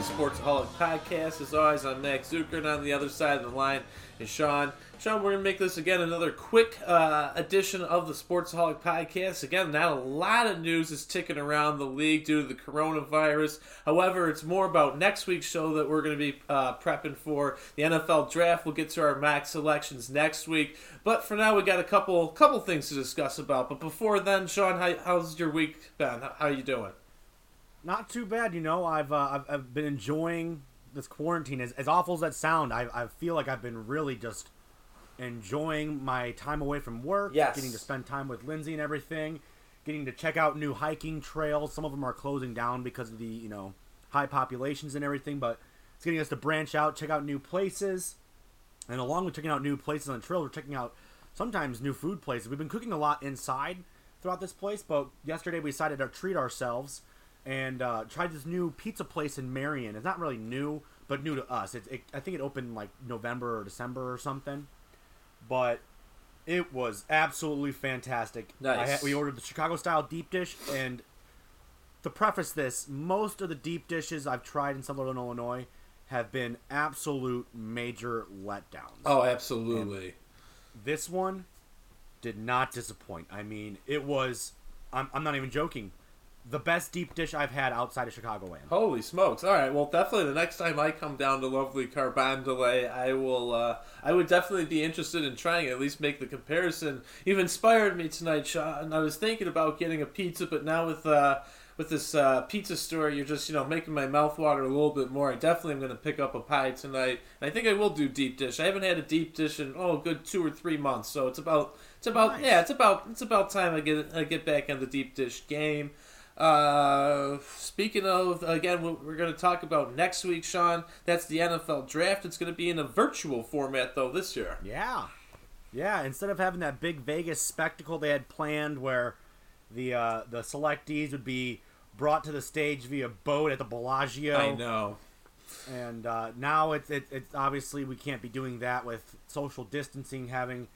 the Sportsaholic Podcast. As always, I'm Max Zucker, and on the other side of the line is Sean. Sean, we're going to make this again another quick uh, edition of the Sportsaholic Podcast. Again, not a lot of news is ticking around the league due to the coronavirus. However, it's more about next week's show that we're going to be uh, prepping for the NFL draft. We'll get to our max selections next week. But for now, we got a couple couple things to discuss about. But before then, Sean, how, how's your week been? How, how you doing? Not too bad, you know. I've uh, I've, I've been enjoying this quarantine. As, as awful as that sound, I, I feel like I've been really just enjoying my time away from work. Yes. Getting to spend time with Lindsay and everything. Getting to check out new hiking trails. Some of them are closing down because of the you know high populations and everything, but it's getting us to branch out, check out new places. And along with checking out new places on the trail, we're checking out sometimes new food places. We've been cooking a lot inside throughout this place, but yesterday we decided to treat ourselves and uh, tried this new pizza place in Marion. It's not really new, but new to us. It, it, I think it opened like November or December or something, but it was absolutely fantastic. Nice. I had, we ordered the Chicago style deep dish, and to preface this, most of the deep dishes I've tried in Southern Illinois, have been absolute major letdowns. Oh, absolutely. This one did not disappoint. I mean, it was. I'm, I'm not even joking. The best deep dish I've had outside of Chicago, Chicagoland. Holy smokes! All right, well, definitely the next time I come down to lovely Carbondale, I will. Uh, I would definitely be interested in trying at least make the comparison. You've inspired me tonight, Sean. I was thinking about getting a pizza, but now with uh, with this uh, pizza store, you're just you know making my mouth water a little bit more. I definitely am going to pick up a pie tonight, and I think I will do deep dish. I haven't had a deep dish in oh, a good two or three months, so it's about it's about Nice. yeah, it's about it's about time I get I get back in the deep dish game. Uh, speaking of, again, what we're going to talk about next week, Sean. That's the NFL draft. It's going to be in a virtual format, though, this year. Yeah, yeah. Instead of having that big Vegas spectacle they had planned, where the uh, the selectees would be brought to the stage via boat at the Bellagio, I know. and uh, now it's it, it's obviously we can't be doing that with social distancing having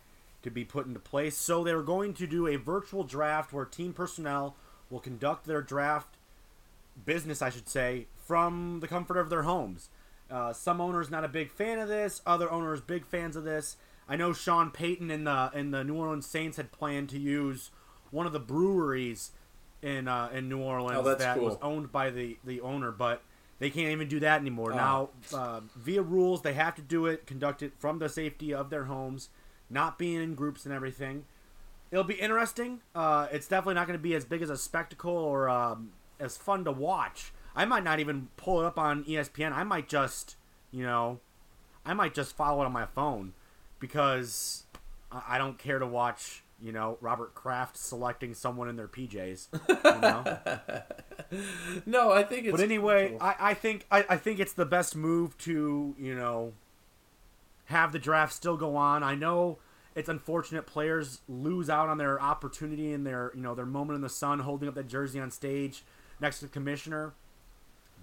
to be put into place. So they're going to do a virtual draft where team personnel will conduct their draft business, I should say, from the comfort of their homes. Uh, some owners not a big fan of this. Other owners big fans of this. I know Sean Payton and the and the New Orleans Saints had planned to use one of the breweries in uh, in New Orleans Oh, that cool. was owned by the the owner, but they can't even do that anymore. Oh. Now, uh, via rules, they have to do it, conduct it from the safety of their homes, not being in groups and everything. It'll be interesting. Uh, it's definitely not going to be as big as a spectacle or um, as fun to watch. I might not even pull it up on ESPN. I might just, you know, I might just follow it on my phone because I don't care to watch, you know, Robert Kraft selecting someone in their PJs. You know? No, I think it's. but anyway, cool. I, I think I, I think it's the best move to you know have the draft still go on. I know it's unfortunate players lose out on their opportunity and their you know their moment in the sun, holding up that jersey on stage next to the commissioner.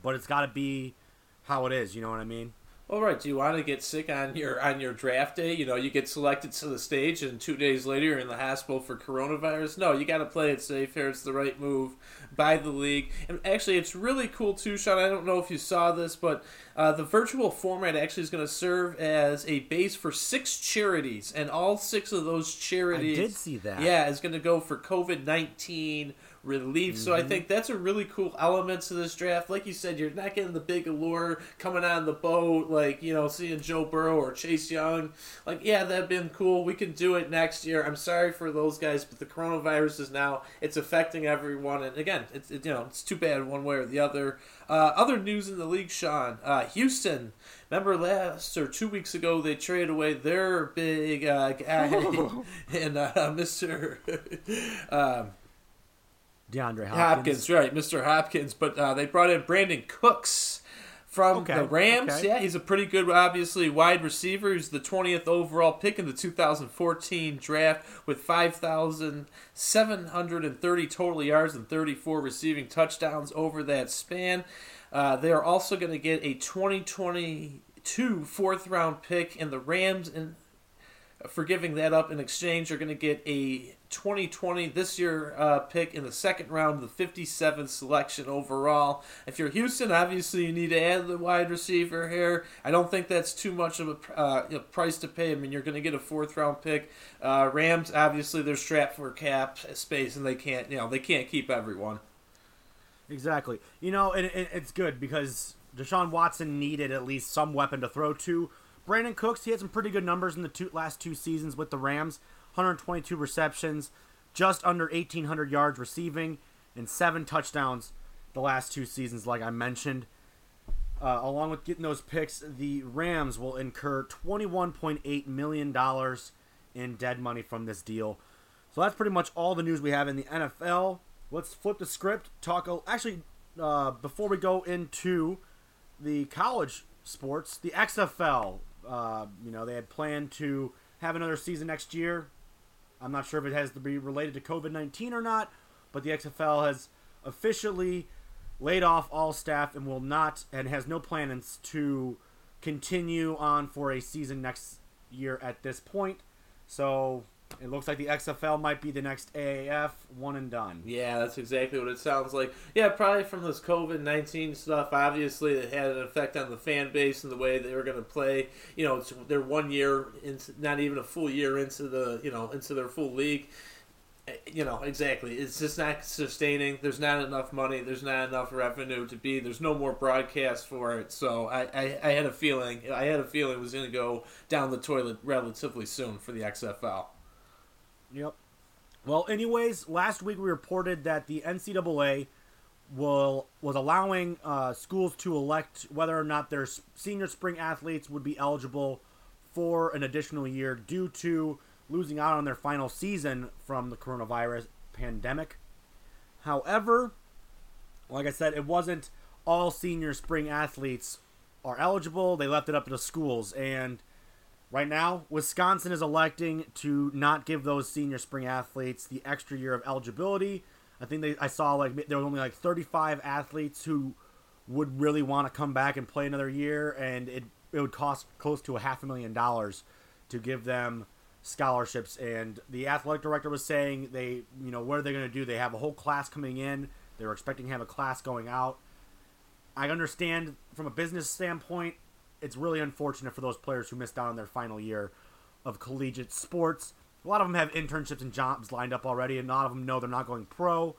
But it's got to be how it is. You know what I mean? All right. Do you want to get sick on your on your draft day? You know, you get selected to the stage, and two days later you're in the hospital for coronavirus. No, you got to play it safe here. It's the right move by the league, and actually, it's really cool too, Sean. I don't know if you saw this, but uh, the virtual format actually is going to serve as a base for six charities, and all six of those charities. I did see that. Yeah, is going to go for COVID nineteen relief. So Mm-hmm. I think that's a really cool element to this draft. Like you said, you're not getting the big allure coming on the boat, like you know, seeing Joe Burrow or Chase Young. Like, yeah, that'd been cool. We can do it next year. I'm sorry for those guys, but the coronavirus is now it's affecting everyone. And again, it's it, you know it's too bad one way or the other. Uh, other news in the league, Sean. Uh, Houston. Remember last or two weeks ago they traded away their big uh, guy and uh, Mr. um, DeAndre Hopkins. Hopkins, right, Mr. Hopkins. But uh, they brought in Brandin Cooks from Okay, the Rams. okay. Yeah, he's a pretty good, obviously, wide receiver. He's the 20th overall pick in the 2014 draft with 5,730 total yards and 34 receiving touchdowns over that span. Uh, they are also going to get a 2022 fourth round pick in the Rams and for giving that up in exchange. You're going to get a 2020 this year uh, pick in the second round, the 57th selection overall. If you're Houston, obviously you need to add the wide receiver here. I don't think that's too much of a uh, price to pay. I mean, you're going to get a fourth round pick. Uh, Rams, obviously, they're strapped for cap space, and they can't, you know, they can't keep everyone. Exactly. You know, and, and it's good because Deshaun Watson needed at least some weapon to throw to. Brandin Cooks, he had some pretty good numbers in the two, last two seasons with the Rams 122 receptions, just under 1,800 yards receiving, and seven touchdowns the last two seasons, like I mentioned. Uh, along with getting those picks, the Rams will incur $21.8 million in dead money from this deal. So that's pretty much all the news we have in the NFL. Let's flip the script. Talk. Actually, uh, before we go into the college sports, the XFL uh, you know, they had planned to have another season next year. I'm not sure if it has to be related to COVID 19 or not, but the XFL has officially laid off all staff and will not, and has no plans to continue on for a season next year at this point. So it looks like the XFL might be the next AAF, one and done. Yeah, that's exactly what it sounds like. Yeah, probably from this COVID nineteen stuff. Obviously, it had an effect on the fan base and the way they were going to play. You know, they're one year into, not even a full year into the, you know, into their full league. Eh, you know, exactly. It's just not sustaining. There's not enough money. There's not enough revenue to be. There's no more broadcast for it. So I, I, I had a feeling. I had a feeling it was going to go down the toilet relatively soon for the XFL. Yep. Well, anyways, last week we reported that the NCAA will was allowing uh, schools to elect whether or not their senior spring athletes would be eligible for an additional year due to losing out on their final season from the coronavirus pandemic. However, like I said, it wasn't all senior spring athletes are eligible. They left it up to the schools and Right now, Wisconsin is electing to not give those senior spring athletes the extra year of eligibility. I think they I saw like there were only like 35 athletes who would really want to come back and play another year, and it it would cost close to a half a million dollars to give them scholarships. And the athletic director was saying they, you know, what are they going to do? They have a whole class coming in. They were expecting to have a class going out. I understand from a business standpoint, it's really unfortunate for those players who missed out on their final year of collegiate sports. A lot of them have internships and jobs lined up already, and a lot of them know they're not going pro.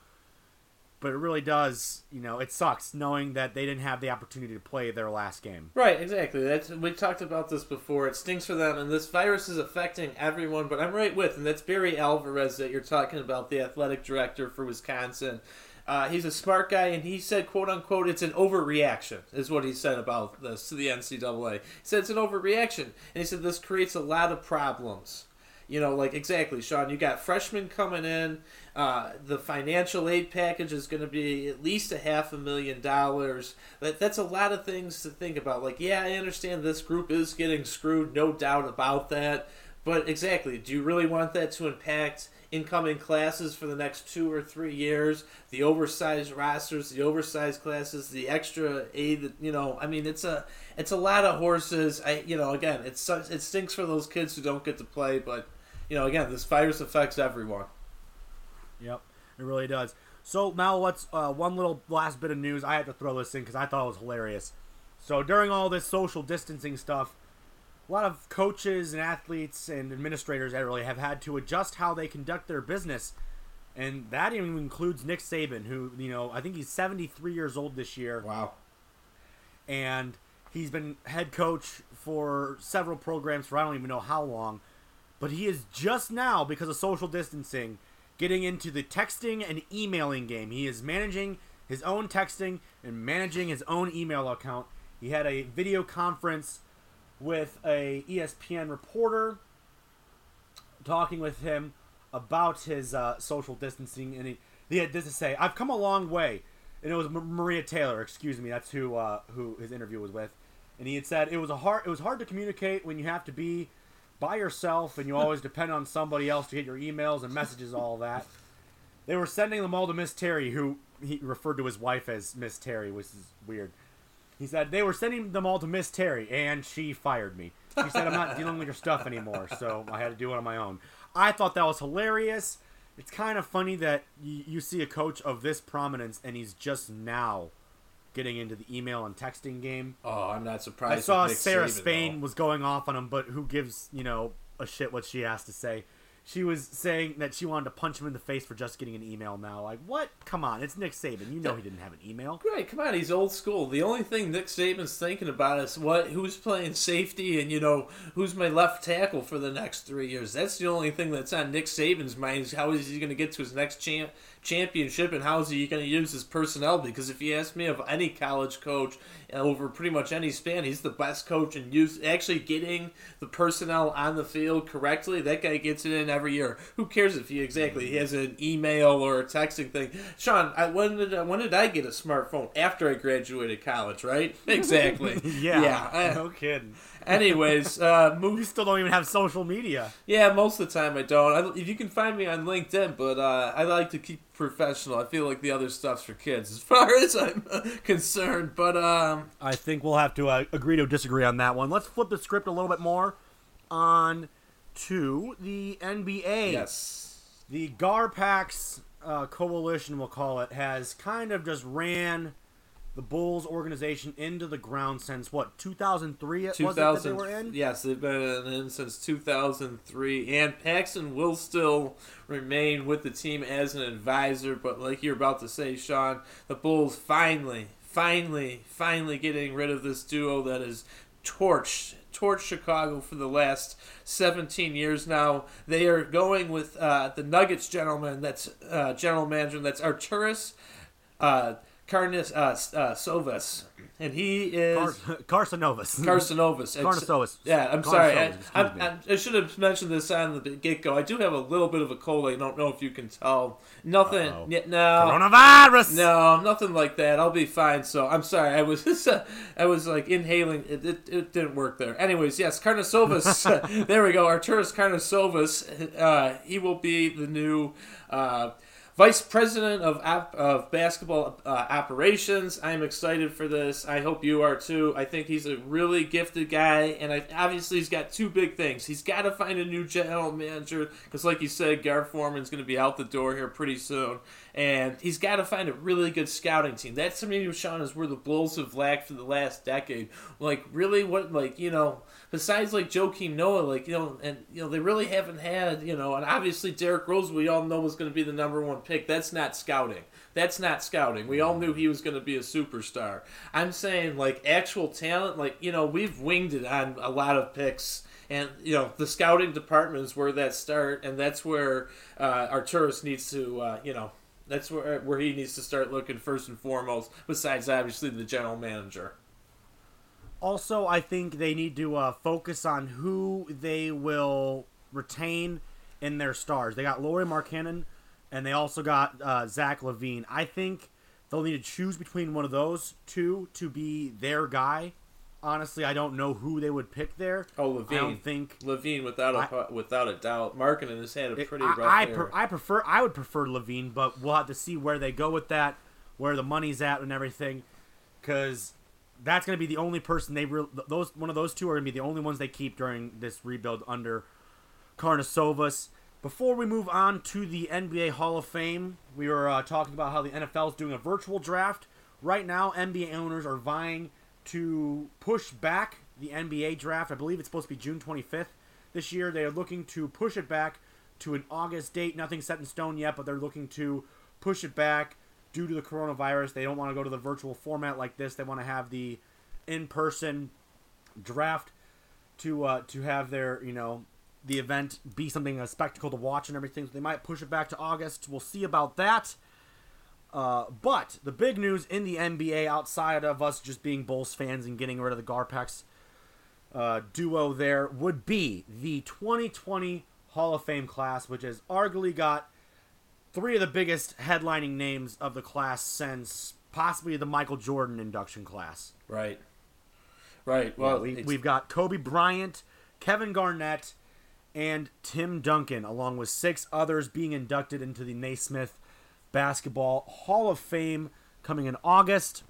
But it really does, you know, it sucks knowing that they didn't have the opportunity to play their last game. Right, exactly. That's we talked about this before. It stinks for them, and this virus is affecting everyone. But I'm right with, and that's Barry Alvarez that you're talking about, the athletic director for Wisconsin. Uh, he's a smart guy, and he said, "quote unquote," it's an overreaction, is what he said about this to the NCAA. He said it's an overreaction, and he said this creates a lot of problems. You know, like exactly, Sean. You got freshmen coming in. Uh, the financial aid package is going to be at least a half a million dollars. That that's a lot of things to think about. Like, yeah, I understand this group is getting screwed, no doubt about that. But exactly, do you really want that to impact incoming classes for the next two or three years, the oversized rosters, the oversized classes, the extra aid. You know, I mean, it's a it's a lot of horses. I you know, again, it's it stinks for those kids who don't get to play, but you know, again, this virus affects everyone. Yep, it really does. So now let's uh, one little last bit of news. I had to throw this in because I thought it was hilarious. So during all this social distancing stuff, a lot of coaches and athletes and administrators that really have had to adjust how they conduct their business. And that even includes Nick Saban, who, you know, I think he's 73 years old this year. Wow. And he's been head coach for several programs for I don't even know how long. But he is just now, because of social distancing, getting into the texting and emailing game. He is managing his own texting and managing his own email account. He had a video conference with a ESPN reporter talking with him about his uh, social distancing, and he, he had this to say: "I've come a long way." And it was Maria Taylor, excuse me. That's who uh, who his interview was with, and he had said it was a hard it was hard to communicate when you have to be by yourself and you always depend on somebody else to get your emails and messages, all that. They were sending them all to Miss Terry, who he referred to his wife as Miss Terry, which is weird. He said they were sending them all to Miss Terry, and she fired me. She said I'm not dealing with your stuff anymore, so I had to do it on my own. I thought that was hilarious. It's kind of funny that you, you see a coach of this prominence, and he's just now getting into the email and texting game. Oh, I'm not surprised. I saw Sarah Saban, Spain though. was going off on him, but who gives you know a shit what she has to say? She was saying that she wanted to punch him in the face for just getting an email now. Like, what? Come on, it's Nick Saban. You know he didn't have an email. Great, come on, he's old school. The only thing Nick Saban's thinking about is what who's playing safety and you know who's my left tackle for the next three years. That's the only thing that's on Nick Saban's mind is how is he going to get to his next champ championship and how is he going to use his personnel? Because if you ask me of any college coach over pretty much any span, he's the best coach in use actually getting the personnel on the field correctly. That guy gets it in every year. Who cares if he exactly he has an email or a texting thing? Sean, I, when did I, when did I get a smartphone? After I graduated college, right? Exactly. Yeah, Yeah. I- no kidding. Anyways, uh, You still don't even have social media. Yeah, most of the time I don't. I, if you can find me on LinkedIn, but uh, I like to keep professional. I feel like the other stuff's for kids, as far as I'm uh, concerned. But um, I think we'll have to uh, agree to disagree on that one. Let's flip the script a little bit more on to the NBA. yes, The Garpax uh, coalition, we'll call it, has kind of just ran the Bulls organization into the ground since what 2003 it was it that they were in. Yes, they've been in since 2003, and Paxson will still remain with the team as an advisor. But like you're about to say, Sean, the Bulls finally, finally, finally getting rid of this duo that has torched torched Chicago for the last 17 years now. They are going with uh, the Nuggets gentleman. That's uh, general manager. That's Arturas. Uh, Carnes uh, uh, Sovas, and he is Car- Carsonovas. Carcinovas. Yeah, I'm sorry. I, I. I, should have mentioned this on the get go. I do have a little bit of a cold. I don't know if you can tell. Nothing. Uh-oh. Yeah, no. Coronavirus. No, nothing like that. I'll be fine. So I'm sorry. I was I was like inhaling. It, it, it didn't work there. Anyways, yes, Carnosovas. there we go. Arturus Carnosovas. Uh, he will be the new. Uh, Vice President of of basketball uh, operations. I'm excited for this. I hope you are too. I think he's a really gifted guy, and I, obviously he's got two big things. He's got to find a new general manager because, like you said, Gar Forman's going to be out the door here pretty soon, and he's got to find a really good scouting team. That's me, Sean, is where the Bulls have lacked for the last decade. Like, really, what, like you know, besides like Joakim Noah, like you know, and you know, they really haven't had you know, and obviously Derrick Rose, we all know was going to be the number one pick. That's not scouting. That's not scouting. We all knew he was going to be a superstar. I'm saying like actual talent, like you know, we've winged it on a lot of picks. And you know the scouting department is where that start, and that's where uh, Arturas needs to, uh, you know, that's where where he needs to start looking first and foremost. Besides, obviously, the general manager. Also, I think they need to uh, focus on who they will retain in their stars. They got Lauri Markkanen, and they also got uh, Zach LaVine. I think they'll need to choose between one of those two to be their guy. Honestly, I don't know who they would pick there. Oh, LaVine. I don't think. LaVine, without a without a doubt, Markkanen has had a It- pretty I, rough I, year. per, I prefer. I would prefer LaVine, but we'll have to see where they go with that, where the money's at, and everything, because that's going to be the only person they real those one of those two are going to be the only ones they keep during this rebuild under Karnasovas. Before we move on to the NBA Hall of Fame, we were uh, talking about how the NFL is doing a virtual draft. Right now, NBA owners are vying to push back the NBA draft. I believe it's supposed to be June 25th this year. They are looking to push it back to an August date. Nothing set in stone yet, but they're looking to push it back due to the coronavirus. They don't want to go to the virtual format like this. They want to have the in-person draft to uh, to have their you know the event be something a spectacle to watch and everything. So they might push it back to August. We'll see about that. Uh, but the big news in the NBA, outside of us just being Bulls fans and getting rid of the Garpax uh, duo, there would be the 2020 Hall of Fame class, which has arguably got three of the biggest headlining names of the class since possibly the Michael Jordan induction class. right, right. Well, we, we've got Kobe Bryant, Kevin Garnett, and Tim Duncan, along with six others being inducted into the Naismith Basketball Hall of Fame coming in August.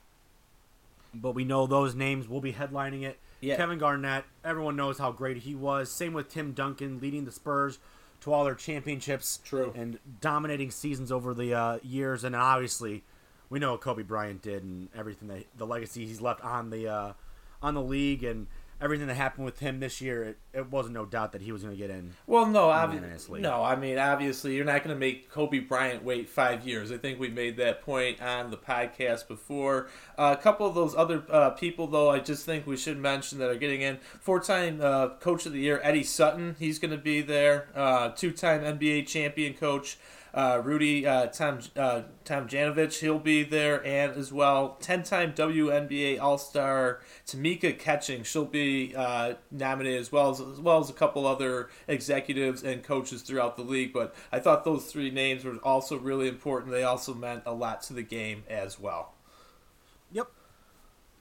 but we know those names will be headlining it. Yeah. Kevin Garnett, everyone knows how great he was. Same with Tim Duncan, leading the Spurs to all their championships. True. And dominating seasons over the uh, years, and obviously, we know what Kobe Bryant did and everything that the legacy he's left on the uh, on the league and everything that happened with him this year. It, it wasn't no doubt that he was going to get in. Well, no, obviously, no. I mean, obviously, you're not going to make Kobe Bryant wait five years. I think we made that point on the podcast before. Uh, a couple of those other uh, people, though, I just think we should mention that are getting in. Four-time uh, Coach of the Year Eddie Sutton, he's going to be there. Uh, two-time NBA champion coach. Uh, Rudy uh, Tom uh, Tomjanovich, he'll be there, and as well, ten-time WNBA All-Star Tamika Catchings, she'll be uh, nominated as well as as well as a couple other executives and coaches throughout the league. But I thought those three names were also really important. They also meant a lot to the game as well. Yep.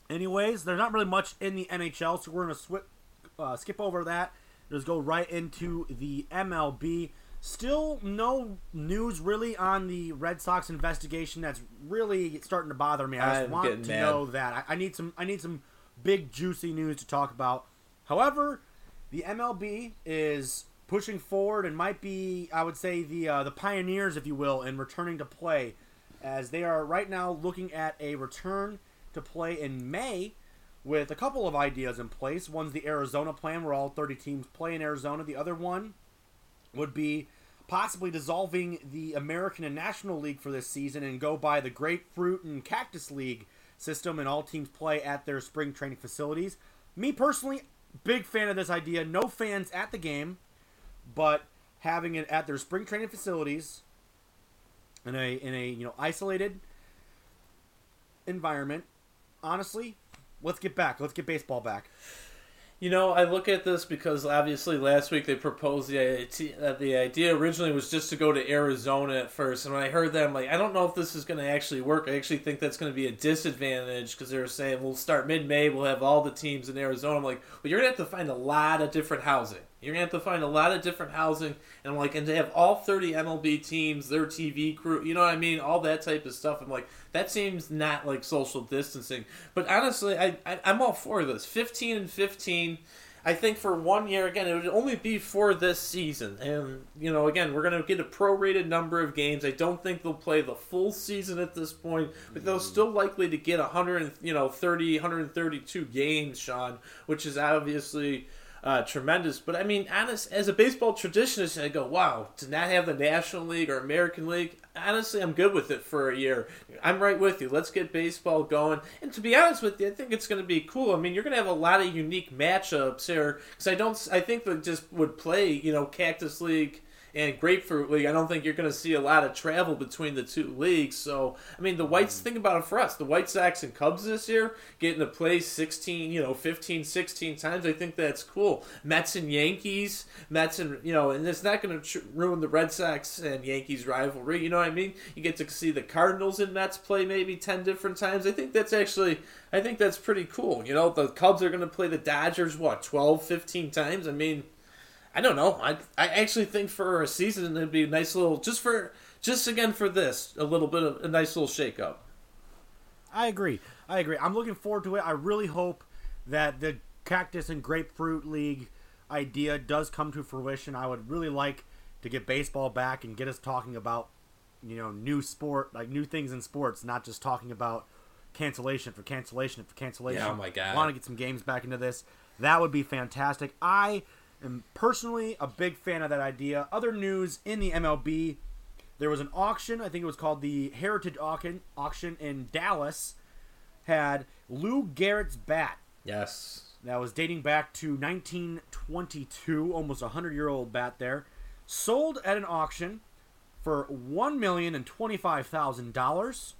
Anyways, there's not really much in the NHL, so we're gonna swi- uh, skip over that. Just go right into the MLB. Still, no news really on the Red Sox investigation. That's really starting to bother me. I just I'm want to mad. know that. I, I need some. I need some big juicy news to talk about. However, the MLB is pushing forward and might be, I would say, the uh, the pioneers, if you will, in returning to play, as they are right now looking at a return to play in May with a couple of ideas in place. One's the Arizona plan, where all 30 teams play in Arizona. The other one would be possibly dissolving the American and National League for this season and go by the Grapefruit and Cactus League system, and all teams play at their spring training facilities. Me personally, big fan of this idea. No fans at the game, but having it at their spring training facilities in a in a you know isolated environment. Honestly, let's get back. Let's get baseball back. You know, I look at this because obviously last week they proposed the that uh, the idea originally was just to go to Arizona at first, and when I heard that, I'm like, I don't know if this is going to actually work. I actually think that's going to be a disadvantage because they were saying we'll start mid-May, we'll have all the teams in Arizona. I'm like, well, you're going to have to find a lot of different housing. You're gonna have to find a lot of different housing, and I'm like, and to have all 30 MLB teams, their TV crew, you know what I mean, all that type of stuff. I'm like, that seems not like social distancing. But honestly, I, I I'm all for this. 15 and 15. I think for one year again, it would only be for this season, and you know, again, we're gonna get a prorated number of games. I don't think they'll play the full season at this point, but they'll still likely to get 100, and, you know, 30, 132 games, Sean, which is obviously uh, tremendous. But I mean, honest as a baseball traditionalist, I go, wow, to not have the National League or American League. Honestly, I'm good with it for a year. I'm right with you. Let's get baseball going. And to be honest with you, I think it's going to be cool. I mean, you're going to have a lot of unique matchups here because I don't. I think they just would play, you know, Cactus League and Grapefruit League, I don't think you're going to see a lot of travel between the two leagues. So, I mean, the Whites, mm-hmm. think about it for us. The White Sox and Cubs this year getting to play 16, you know, 15, 16 times. I think that's cool. Mets and Yankees, Mets and, you know, and it's not going to tr- ruin the Red Sox and Yankees rivalry. You know what I mean? You get to see the Cardinals and Mets play maybe 10 different times. I think that's actually, I think that's pretty cool. You know, the Cubs are going to play the Dodgers, what, 12, 15 times? I mean, I don't know. I I actually think for a season it'd be a nice little just for just again for this a little bit of a nice little shake up. I agree. I agree. I'm looking forward to it. I really hope that the Cactus and Grapefruit League idea does come to fruition. I would really like to get baseball back and get us talking about, you know, new sport, like new things in sports, not just talking about cancellation for cancellation for cancellation. Yeah, oh my God. Want to get some games back into this. That would be fantastic. I am personally a big fan of that idea. Other news in the MLB, there was an auction. I think it was called the Heritage Auction auction in Dallas. Had Lou Gehrig's bat Yes. that was dating back to 1922, almost a hundred year old bat there, sold at an auction for one million and twenty five thousand dollars.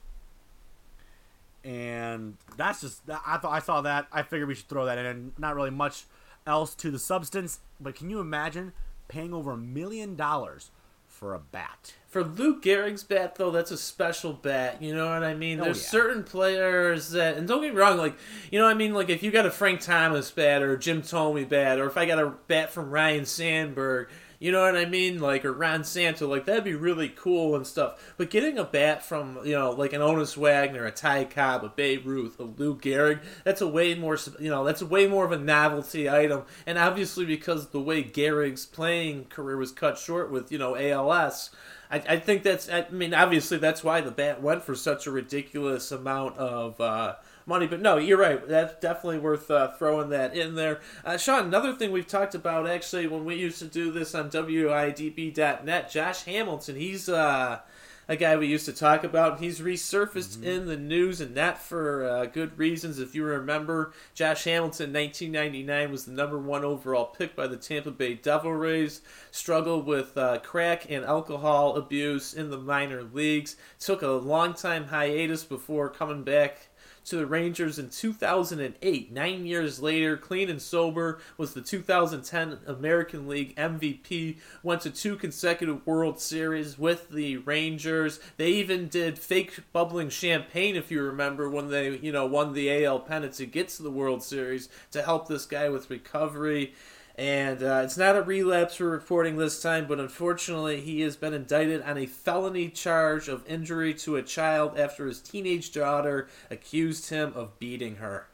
And that's just I thought I saw that. I figured we should throw that in. Not really much else to the substance, but can you imagine paying over a million dollars for a bat? For Lou Gehrig's bat, though, that's a special bat. You know what I mean? Oh, There's yeah. certain players that, and don't get me wrong, like, you know what I mean? Like, if you got a Frank Thomas bat or a Jim Thome bat, or if I got a bat from Ryne Sandberg, You know what I mean? Like or Ron Santo, like that'd be really cool and stuff. But getting a bat from you know like an Honus Wagner, a Ty Cobb, a Babe Ruth, a Lou Gehrig, that's a way more you know that's a way more of a novelty item. And obviously because the way Gehrig's playing career was cut short with you know ALS. I, I think that's. I mean, obviously, that's why the bat went for such a ridiculous amount of uh, money. But no, you're right. That's definitely worth uh, throwing that in there. Uh, Sean, another thing we've talked about actually when we used to do this on WIDB.net, Josh Hamilton, he's uh, a guy we used to talk about. He's resurfaced mm-hmm. in the news, and that for uh, good reasons. If you remember, Josh Hamilton, 1999, was the number one overall pick by the Tampa Bay Devil Rays. Struggled with uh, crack and alcohol abuse in the minor leagues. Took a long time hiatus before coming back to the Rangers in 2008. Nine years later, clean and sober, was the 2010 American League MVP. Went to two consecutive World Series with the Rangers. They even did fake bubbling champagne, if you remember, when they you know won the AL pennant to get to the World Series to help this guy with recovery. And uh, it's not a relapse we're reporting this time, but unfortunately, he has been indicted on a felony charge of injury to a child after his teenage daughter accused him of beating her.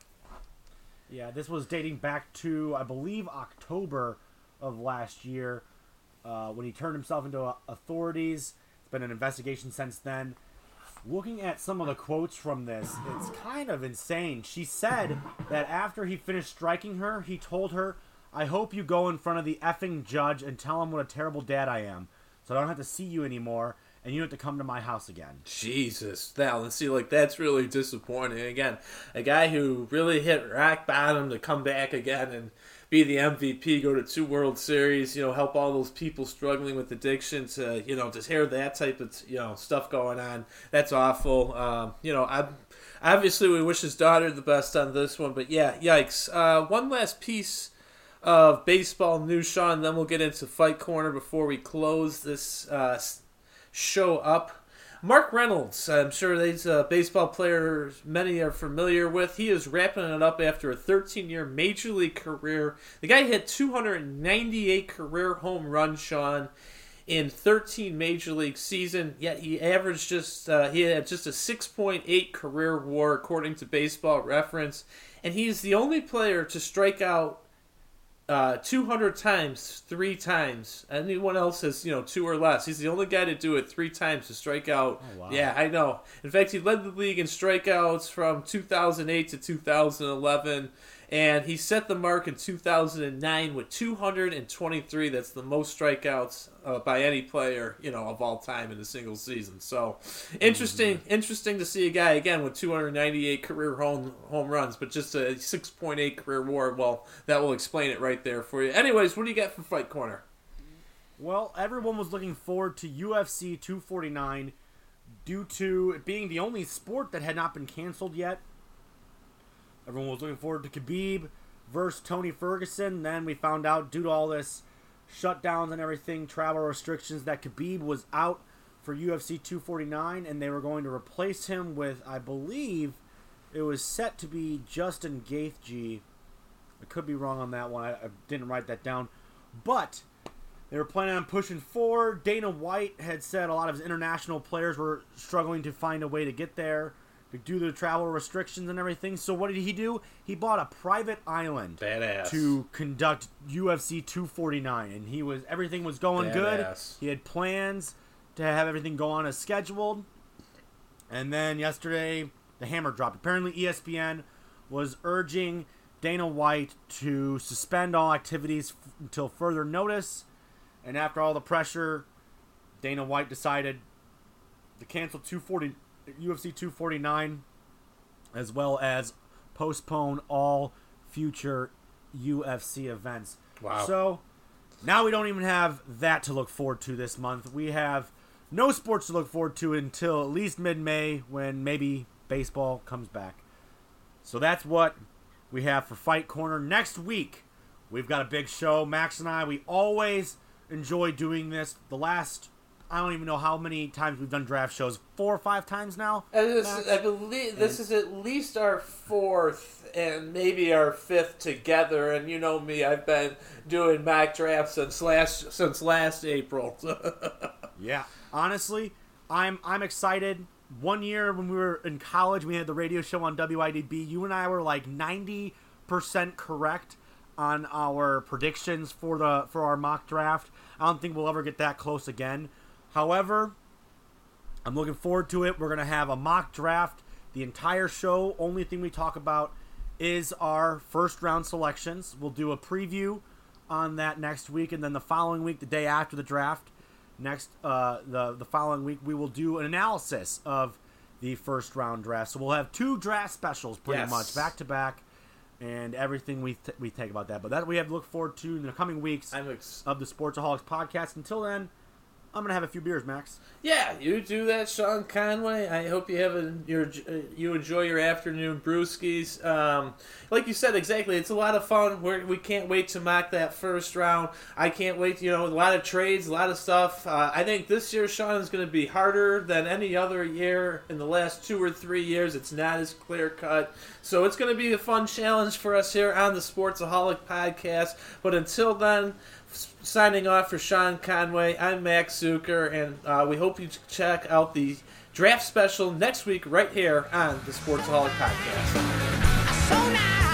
Yeah, this was dating back to, I believe, October of last year uh, when he turned himself into uh, authorities. It's been an investigation since then. Looking at some of the quotes from this, it's kind of insane. She said that after he finished striking her, he told her I hope you go in front of the effing judge and tell him what a terrible dad I am, so I don't have to see you anymore, and you don't have to come to my house again. Jesus, now let's see, like that's really disappointing. Again, a guy who really hit rock bottom to come back again and be the MVP, go to two World Series, you know, help all those people struggling with addiction to, you know, just hear that type of, you know, stuff going on. That's awful. Um, you know, I obviously we wish his daughter the best on this one, but yeah, yikes. Uh, one last piece of baseball news, Sean. Then we'll get into Fight Corner before we close this uh, show up. Mark Reynolds, I'm sure these uh, baseball players many are familiar with. He is wrapping it up after a 13 year major league career. The guy hit 298 career home runs, Sean, in 13 major league season. Yet he averaged just uh, he had just a 6.8 career WAR according to Baseball Reference, and he's the only player to strike out uh, 200 times, three times. Anyone else has, you know, two or less. He's the only guy to do it three times to strike out. Oh, wow. Yeah, I know. In fact, he led the league in strikeouts from 2008 to 2011 and he set the mark in 2009 with 223. That's the most strikeouts uh, by any player, you know, of all time in a single season. So, interesting, mm-hmm. interesting to see a guy again with 298 career home home runs, but just a 6.8 career WAR. Well, that will explain it right there for you. Anyways, what do you got for Fight Corner? Well, everyone was looking forward to UFC 249 due to it being the only sport that had not been canceled yet Everyone was looking forward to Khabib versus Tony Ferguson. Then we found out, due to all this shutdowns and everything, travel restrictions, that Khabib was out for UFC 249, and they were going to replace him with, I believe, it was set to be Justin Gaethje. I could be wrong on that one. I, I didn't write that down, but they were planning on pushing forward. Dana White had said a lot of his international players were struggling to find a way to get there due to the travel restrictions and everything. So what did he do? He bought a private island Badass. to conduct UFC 249, and he was everything was going Badass. good. He had plans to have everything go on as scheduled, and then yesterday the hammer dropped. Apparently, ESPN was urging Dana White to suspend all activities f- until further notice, and after all the pressure, Dana White decided to cancel 240 UFC 249, as well as postpone all future UFC events. Wow. So now we don't even have that to look forward to this month. We have no sports to look forward to until at least mid May when maybe baseball comes back. So that's what we have for Fight Corner. Next week, we've got a big show. Max and I, we always enjoy doing this. The last I don't even know how many times we've done draft shows. Four or five times now. And this, I believe this is at least our fourth and maybe our fifth together. And you know me, I've been doing mock drafts since last since last April. Yeah. Honestly, I'm I'm excited. One year when we were in college, we had the radio show on WIDB. You and I were like 90% correct on our predictions for the for our mock draft. I don't think we'll ever get that close again. However, I'm looking forward to it. We're going to have a mock draft the entire show. Only thing we talk about is our first round selections. We'll do a preview on that next week, and then the following week, the day after the draft, next uh, the the following week, we will do an analysis of the first round draft. So we'll have two draft specials pretty Yes. much back to back, and everything we th- we think about that. But that we have to look forward to in the coming weeks ex- of the Sportsaholics podcast. Until then, I'm gonna have a few beers, Max. yeah, you do that, Sean Conway. I hope you have a, your you enjoy your afternoon brewskis. Um, like you said, exactly. It's a lot of fun. We're, we can't wait to mock that first round. I can't wait. You know, a lot of trades, a lot of stuff. Uh, I think this year, Sean, is going to be harder than any other year in the last two or three years. It's not as clear cut, so it's going to be a fun challenge for us here on the Sportsaholic podcast. But until then. Signing off for Sean Conway, I'm Max Zucker, and uh, we hope you check out the draft special next week right here on the Sportsaholic Podcast. so nice.